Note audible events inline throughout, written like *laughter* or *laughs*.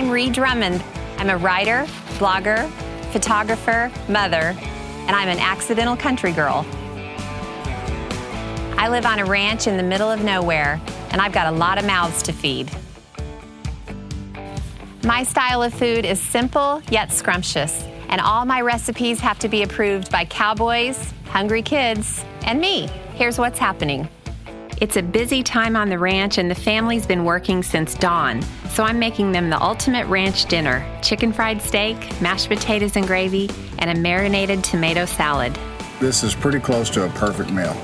I'm Ree Drummond. I'm a writer, blogger, photographer, mother, and I'm an accidental country girl. I live on a ranch in the middle of nowhere, and I've got a lot of mouths to feed. My style of food is simple yet scrumptious, and all my recipes have to be approved by cowboys, hungry kids, and me. Here's what's happening. It's a busy time on the ranch, and the family's been working since dawn. So I'm making them the ultimate ranch dinner chicken fried steak, mashed potatoes and gravy, and a marinated tomato salad. This is pretty close to a perfect meal.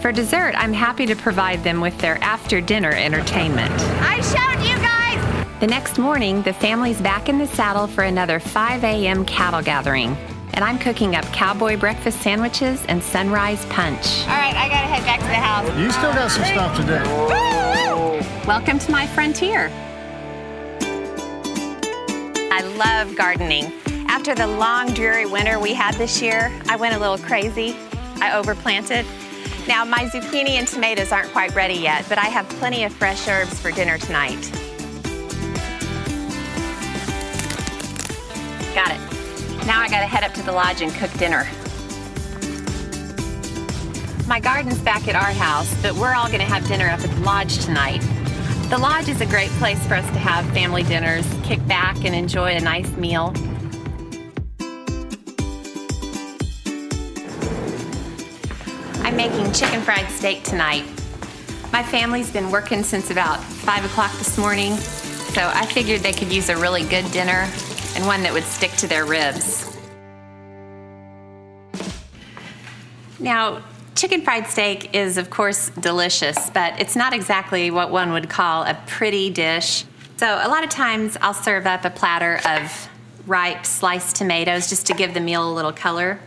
For dessert, I'm happy to provide them with their after dinner entertainment. I showed you guys! The next morning, the family's back in the saddle for another 5 a.m. cattle gathering. And I'm cooking up cowboy breakfast sandwiches and sunrise punch. All right, I gotta head back to the house. You still got some stuff to do. Welcome to my frontier. I love gardening. After the long, dreary winter we had this year, I went a little crazy. I overplanted. Now, my zucchini and tomatoes aren't quite ready yet, but I have plenty of fresh herbs for dinner tonight. Got it. Now I gotta head up to the lodge and cook dinner. My garden's back at our house, but we're all gonna have dinner up at the lodge tonight. The lodge is a great place for us to have family dinners, kick back and enjoy a nice meal. I'm making chicken fried steak tonight. My family's been working since about 5 o'clock this morning, so I figured they could use a really good dinner and one that would stick to their ribs. Now, chicken fried steak is, of course, delicious, but it's not exactly what one would call a pretty dish. So, a lot of times I'll serve up a platter of ripe sliced tomatoes just to give the meal a little color.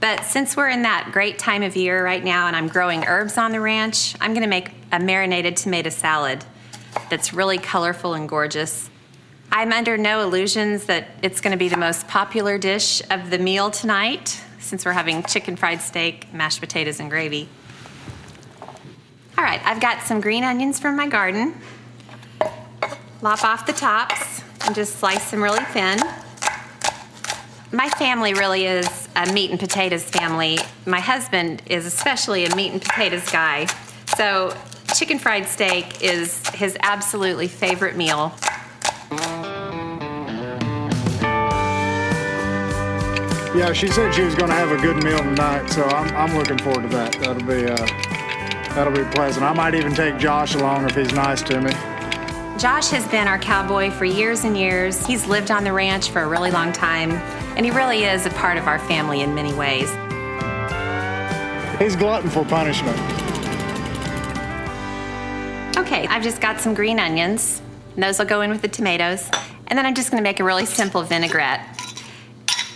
But since we're in that great time of year right now and I'm growing herbs on the ranch, I'm gonna make a marinated tomato salad that's really colorful and gorgeous. I'm under no illusions that it's gonna be the most popular dish of the meal tonight since we're having chicken fried steak, mashed potatoes, and gravy. All right, I've got some green onions from my garden. Lop off the tops and just slice them really thin. My family really is a meat and potatoes family. My husband is especially a meat and potatoes guy. So, chicken fried steak is his absolutely favorite meal. Yeah, she said she was going to have a good meal tonight, so I'm, I'm looking forward to that. That'll be uh, that'll be pleasant. I might even take Josh along if he's nice to me. Josh has been our cowboy for years and years. He's lived on the ranch for a really long time, and he really is a part of our family in many ways. He's glutton for punishment. Okay, I've just got some green onions, and those will go in with the tomatoes. And then I'm just gonna make a really simple vinaigrette.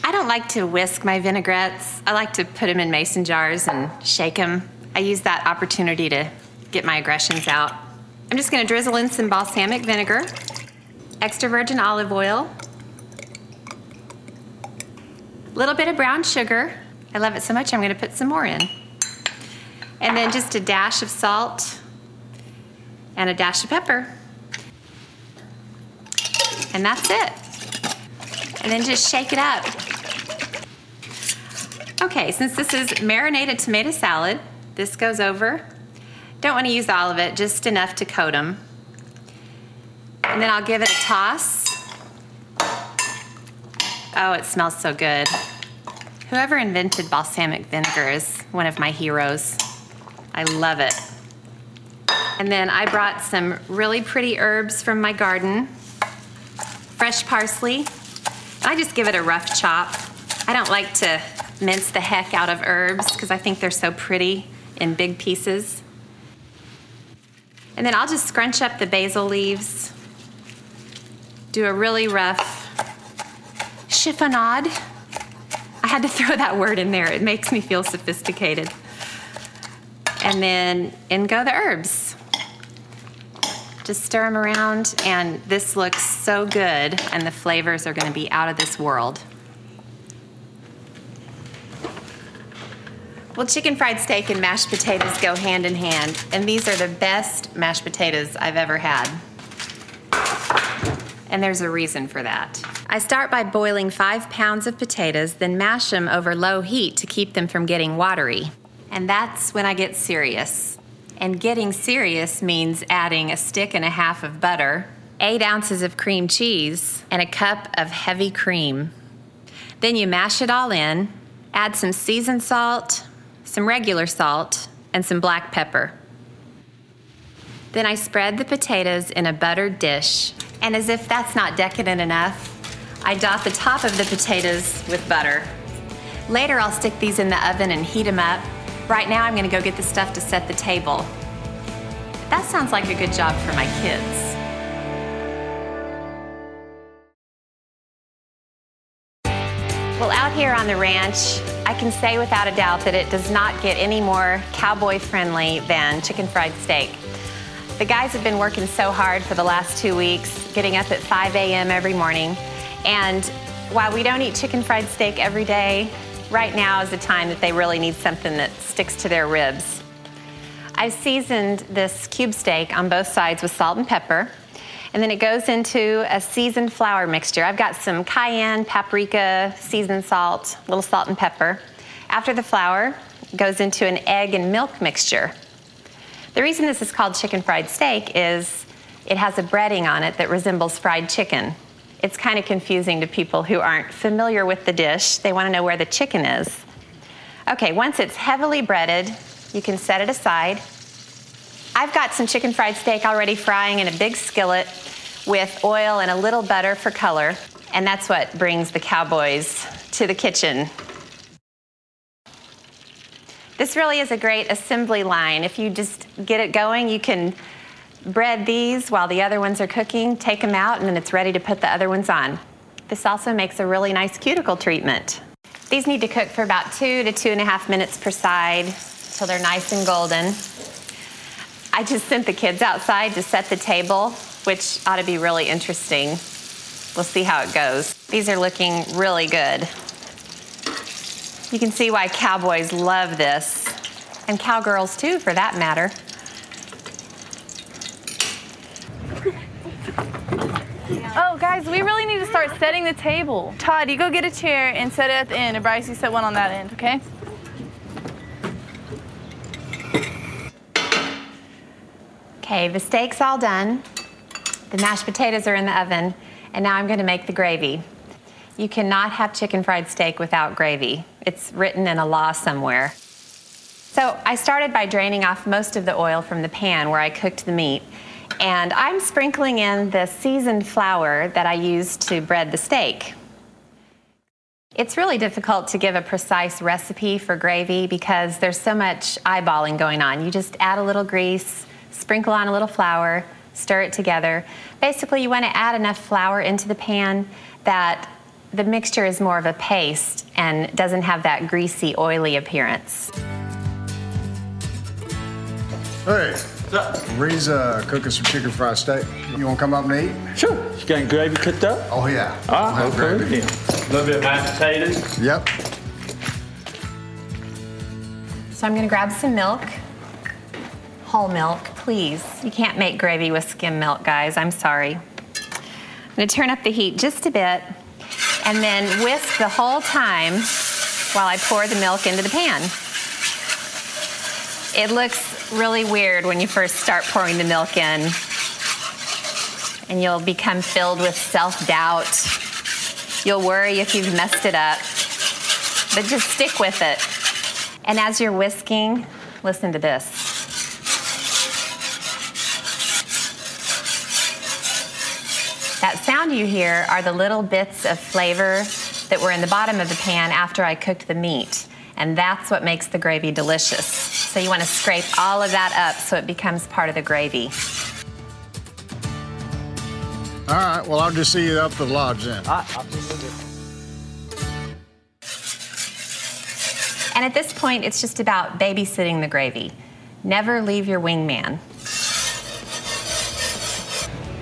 I don't like to whisk my vinaigrettes. I like to put them in mason jars and shake them. I use that opportunity to get my aggressions out. I'm just gonna drizzle in some balsamic vinegar, extra virgin olive oil, a little bit of brown sugar. I love it so much, I'm gonna put some more in. And then just a dash of salt and a dash of pepper. And that's it. And then just shake it up. Okay, since this is marinated tomato salad, this goes over. Don't want to use all of it, just enough to coat them. And then I'll give it a toss. Oh, it smells so good. Whoever invented balsamic vinegar is one of my heroes. I love it. And then I brought some really pretty herbs from my garden fresh parsley. I just give it a rough chop. I don't like to mince the heck out of herbs because I think they're so pretty in big pieces. And then I'll just scrunch up the basil leaves, do a really rough chiffonade. I had to *laughs* throw that word in there, it makes me feel sophisticated. And then in go the herbs. Just stir them around, and this looks so good, and the flavors are going to be out of this world. Well, chicken fried steak and mashed potatoes go hand in hand, and these are the best mashed potatoes I've ever had. and there's a reason for that. I start by boiling five pounds of potatoes, then mash them over low heat to keep them from getting watery. And that's when I get serious. And getting serious means adding a stick and a half of butter, eight ounces of cream cheese, and a cup of heavy cream. Then you mash it all in, add some seasoned salt, some regular salt, and some black pepper. Then I spread the potatoes in a buttered dish, and as if that's not decadent enough, I dot the top of the potatoes with butter. Later, I'll stick these in the oven and heat them up. Right now, I'm gonna go get the stuff to set the table. That sounds like a good job for my kids. Well, out here on the ranch, I can say without a doubt that it does not get any more cowboy friendly than chicken fried steak. The guys have been working so hard for the last two weeks, getting up at 5 a.m. every morning. And while we don't eat chicken fried steak every day, right now is the time that they really need something that sticks to their ribs. I've seasoned this cube steak on both sides with salt and pepper. And then it goes into a seasoned flour mixture. I've got some cayenne, paprika, seasoned salt, a little salt and pepper. After the flour, goes into an egg and milk mixture. The reason this is called chicken fried steak is it has a breading on it that resembles fried chicken. It's kind of confusing to people who aren't familiar with the dish. They want to know where the chicken is. Okay, once it's heavily breaded, you can set it aside. I've got some chicken fried steak already frying in a big skillet with oil and a little butter for color, and that's what brings the cowboys to the kitchen. This really is a great assembly line. If you just get it going, you can bread these while the other ones are cooking, take them out, and then it's ready to put the other ones on. This also makes a really nice cuticle treatment. These need to cook for about two to two and a half minutes per side till they're nice and golden. I just sent the kids outside to set the table, which ought to be really interesting. We'll see how it goes. These are looking really good. You can see why cowboys love this, and cowgirls too, for that matter. *laughs* Oh, guys, we really need to start setting the table. Todd, you go get a chair and set it at the end, and Bryce, you set one on that end, okay? Okay, the steak's all done. The mashed potatoes are in the oven, and now I'm going to make the gravy. You cannot have chicken fried steak without gravy. It's written in a law somewhere. So I started by draining off most of the oil from the pan where I cooked the meat. And I'm sprinkling in the seasoned flour that I used to bread the steak. It's really difficult to give a precise recipe for gravy because there's so much eyeballing going on. You just add a little grease, sprinkle on a little flour, stir it together. Basically, you want to add enough flour into the pan that the mixture is more of a paste and doesn't have that greasy, oily appearance. Hey, Ree's uh, cooking some chicken fried steak. You want to come up and eat? Sure. You got gravy cooked up? Oh, yeah. Ah, Have okay. gravy. Yeah. A little bit of mashed potatoes. Yep. So I'm going to grab some milk. Whole milk, please. You can't make gravy with skim milk, guys. I'm sorry. I'm to turn up the heat just a bit and then whisk the whole time while I pour the milk into the pan. It looks really weird when you first start pouring the milk in, and you'll become filled with self doubt. You'll worry if you've messed it up, but just stick with it. And as you're whisking, listen to this. That sound you hear are the little bits of flavor that were in the bottom of the pan after I cooked the meat. And that's what makes the gravy delicious. So you want to scrape all of that up so it becomes part of the gravy. All right, well, I'll just see you up to the lodge then. And at this point, it's just about babysitting the gravy. Never leave your wingman.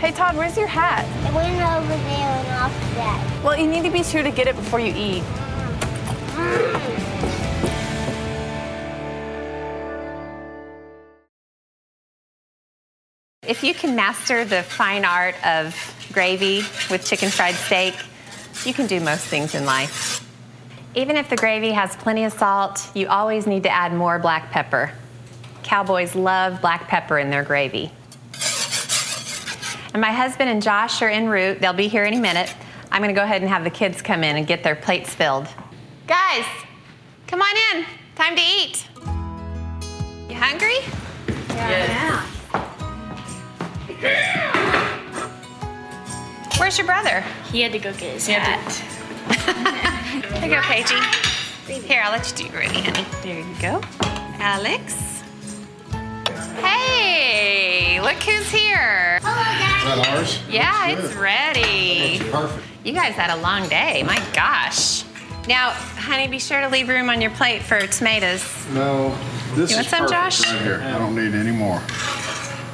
Hey, Todd, where's your hat? It went over there and off that. Well, you need to be sure to get it before you eat. if you can master the fine art of gravy with chicken fried steak, you can do most things in life. Even if the gravy has plenty of salt, you always need to add more black pepper. Cowboys love black pepper in their gravy. And my husband and Josh are en route. They'll be here any minute. I'm going to go ahead and have the kids come in and get their plates filled. Guys, come on in. Time to eat. You hungry? Yeah. Where's your brother? He had to go get his hat. *laughs* Here you go, Paigey. Here, I'll let you do it honey. There you go. Alex. Hey, look who's here. Is that ours? Yeah, it's ready. Perfect. You guys had a long day. My gosh. Now, honey, be sure to leave room on your plate for tomatoes. No, this You want is some, perfect Josh? right here. I don't need any more.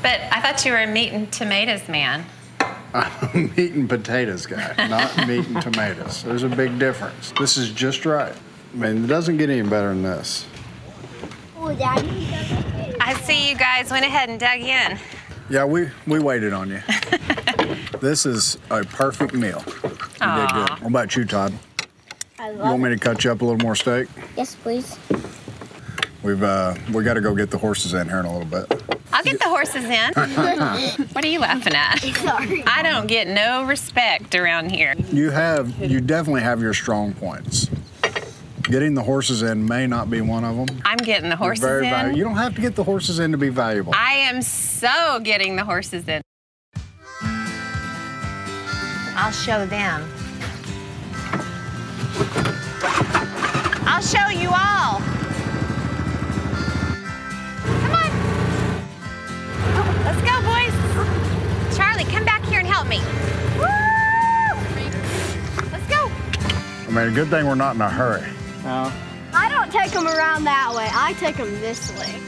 But I thought you were a meat and tomatoes man. *laughs* I'm a meat and potatoes guy, not *laughs* meat and tomatoes. There's a big difference. This is just right. I mean, it doesn't get any better than this. Oh, Daddy doesn't I see you guys went ahead and dug in. Yeah, we we waited on you. *laughs* this is a perfect meal. You did good. What about you, Todd? I You love want me to cut you up a little more steak? Yes, please. We've uh, we got to go get the horses in here in a little bit. I'll get the horses in. *laughs* what are you laughing at? *laughs* Sorry. I don't get no respect around here. You have you definitely have your strong points. Getting the horses in may not be one of them. I'm getting the horses Very in. valuable. You don't have to get the horses in to be valuable. I am so getting the horses in. I'll show them. I'll show you all. Come on. Let's go, boys. Charlie, come back here and help me. Woo! Let's go. I mean, a good thing we're not in a hurry. I don't take them around that way. I take them this way.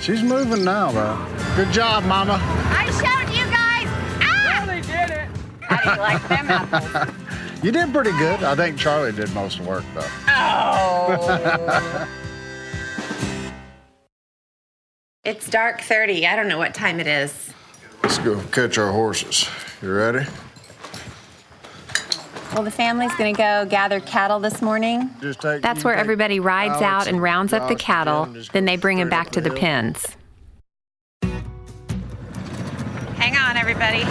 She's moving now, though. Good job, Mama. I showed you guys. Ah! They did it. How do you like them apples? *laughs* You did pretty good. I think Charlie did most of the work, though. Oh. *laughs* it's dark 30. I don't know what time it is. Let's go catch our horses. You ready? Well, the family's going to go gather cattle this morning. Just take. That's where take everybody rides Alex out and rounds up the cattle. Then they bring them back to the hill. pens. Hang on, everybody.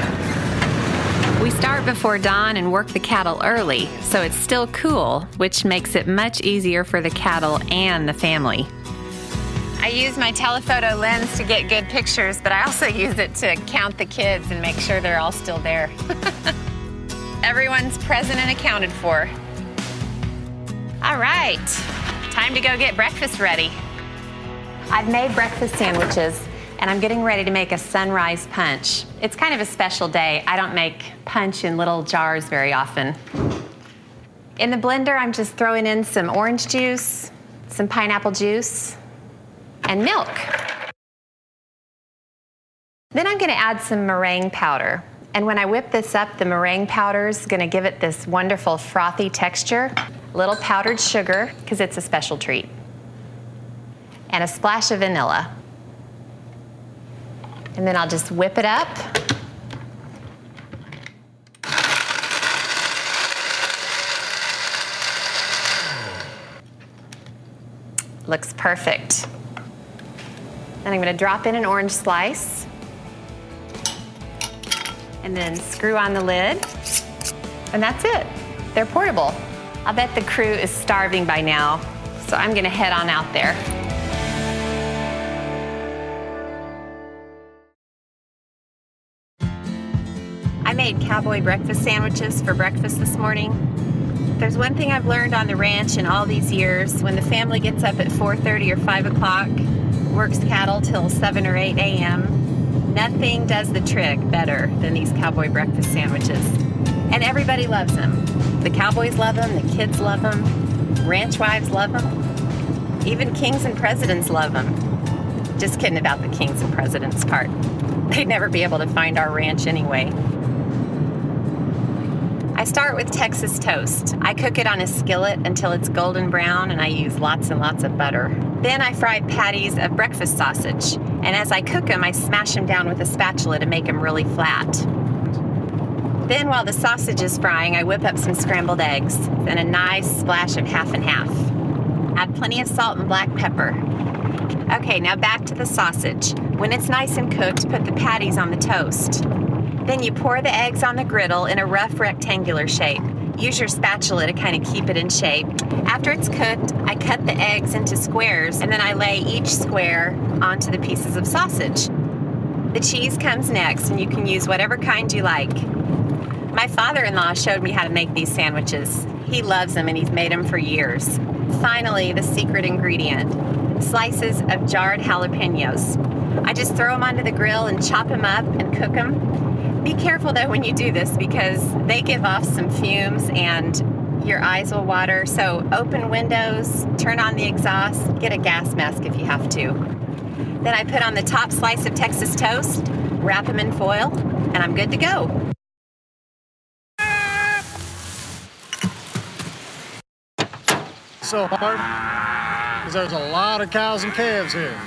We start before dawn and work the cattle early, so it's still cool, which makes it much easier for the cattle and the family. I use my telephoto lens to get good pictures, but I also use it to count the kids and make sure they're all still there. *laughs* Everyone's present and accounted for. All right, time to go get breakfast ready. I've made breakfast sandwiches and I'm getting ready to make a sunrise punch. It's kind of a special day. I don't make punch in little jars very often. In the blender, I'm just throwing in some orange juice, some pineapple juice, and milk. Then I'm going to add some meringue powder. And when I whip this up, the meringue powder is going to give it this wonderful frothy texture. A little powdered sugar, because it's a special treat. And a splash of vanilla. And then I'll just whip it up. Looks perfect. Then I'm going to drop in an orange slice. And then screw on the lid. And that's it. They're portable. I bet the crew is starving by now, so I'm to head on out there. I made cowboy breakfast sandwiches for breakfast this morning. There's one thing I've learned on the ranch in all these years. When the family gets up at 4:30 or 5 o'clock, works cattle till 7 or 8 a.m., nothing does the trick better than these cowboy breakfast sandwiches. And everybody loves them. The cowboys love them, the kids love them, ranch wives love them, even kings and presidents love them. Just kidding about the kings and presidents part. *laughs* They'd never be able to find our ranch anyway. I start with Texas toast. I cook it on a skillet until it's golden brown and I use lots and lots of butter. Then I fry patties of breakfast sausage. And as I cook them, I smash them down with a spatula to make them really flat. Then, while the sausage is frying, I whip up some scrambled eggs and a nice splash of half and half. Add plenty of salt and black pepper. Okay, now back to the sausage. When it's nice and cooked, put the patties on the toast. Then you pour the eggs on the griddle in a rough rectangular shape. Use your spatula to kind of keep it in shape. After it's cooked, I cut the eggs into squares and then I lay each square onto the pieces of sausage. The cheese comes next, and you can use whatever kind you like. My father in law showed me how to make these sandwiches. He loves them and he's made them for years. Finally, the secret ingredient slices of jarred jalapenos. I just throw them onto the grill and chop them up and cook them. Be careful though when you do this because they give off some fumes and your eyes will water. So open windows, turn on the exhaust, get a gas mask if you have to. Then I put on the top slice of Texas toast, wrap them in foil, and I'm good to go. So hard because there's a lot of cows and calves here.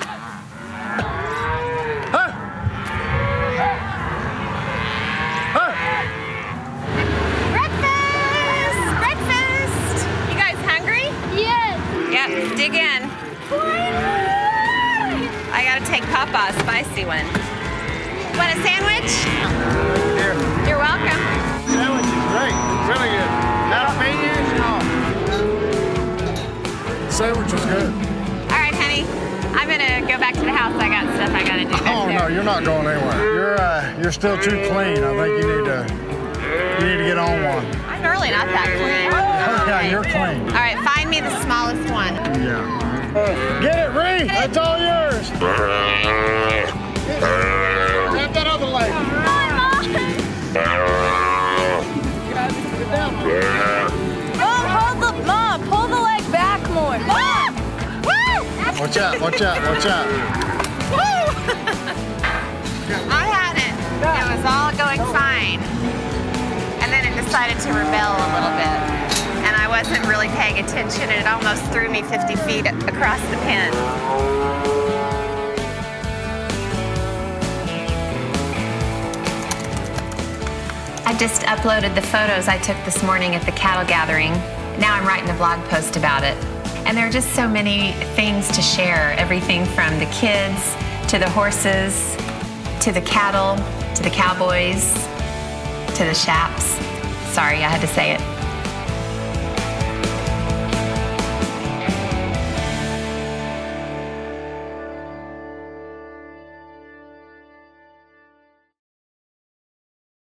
Papa's spicy one. Want a sandwich? Here. You're welcome. Sandwich is great. Really good. Jalapenos? Sandwich was good. All right, honey. I'm gonna go back to the house. I got stuff I gotta do. back Oh there. no, you're not going anywhere. You're uh, you're still too clean. I think you need to you need to get on one. I'm really not that clean. Oh *laughs* yeah, you're clean. All right, find me the smallest one. Yeah. Get it, Ree. That's all yours. Grab that other leg. Mom, hold the mom, pull the leg back more. Watch out! Watch out! Watch out! *laughs* I had it. It was all going fine. And then it decided to rebel a little bit. Wasn't really paying attention, and it almost threw me 50 feet across the pen. I just uploaded the photos I took this morning at the cattle gathering. Now I'm writing a blog post about it. And there are just so many things to share everything from the kids to the horses to the cattle to the cowboys to the chaps. Sorry, I had to say it.